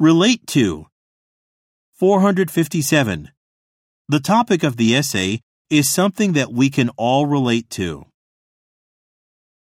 Relate to. 457. The topic of the essay is something that we can all relate to.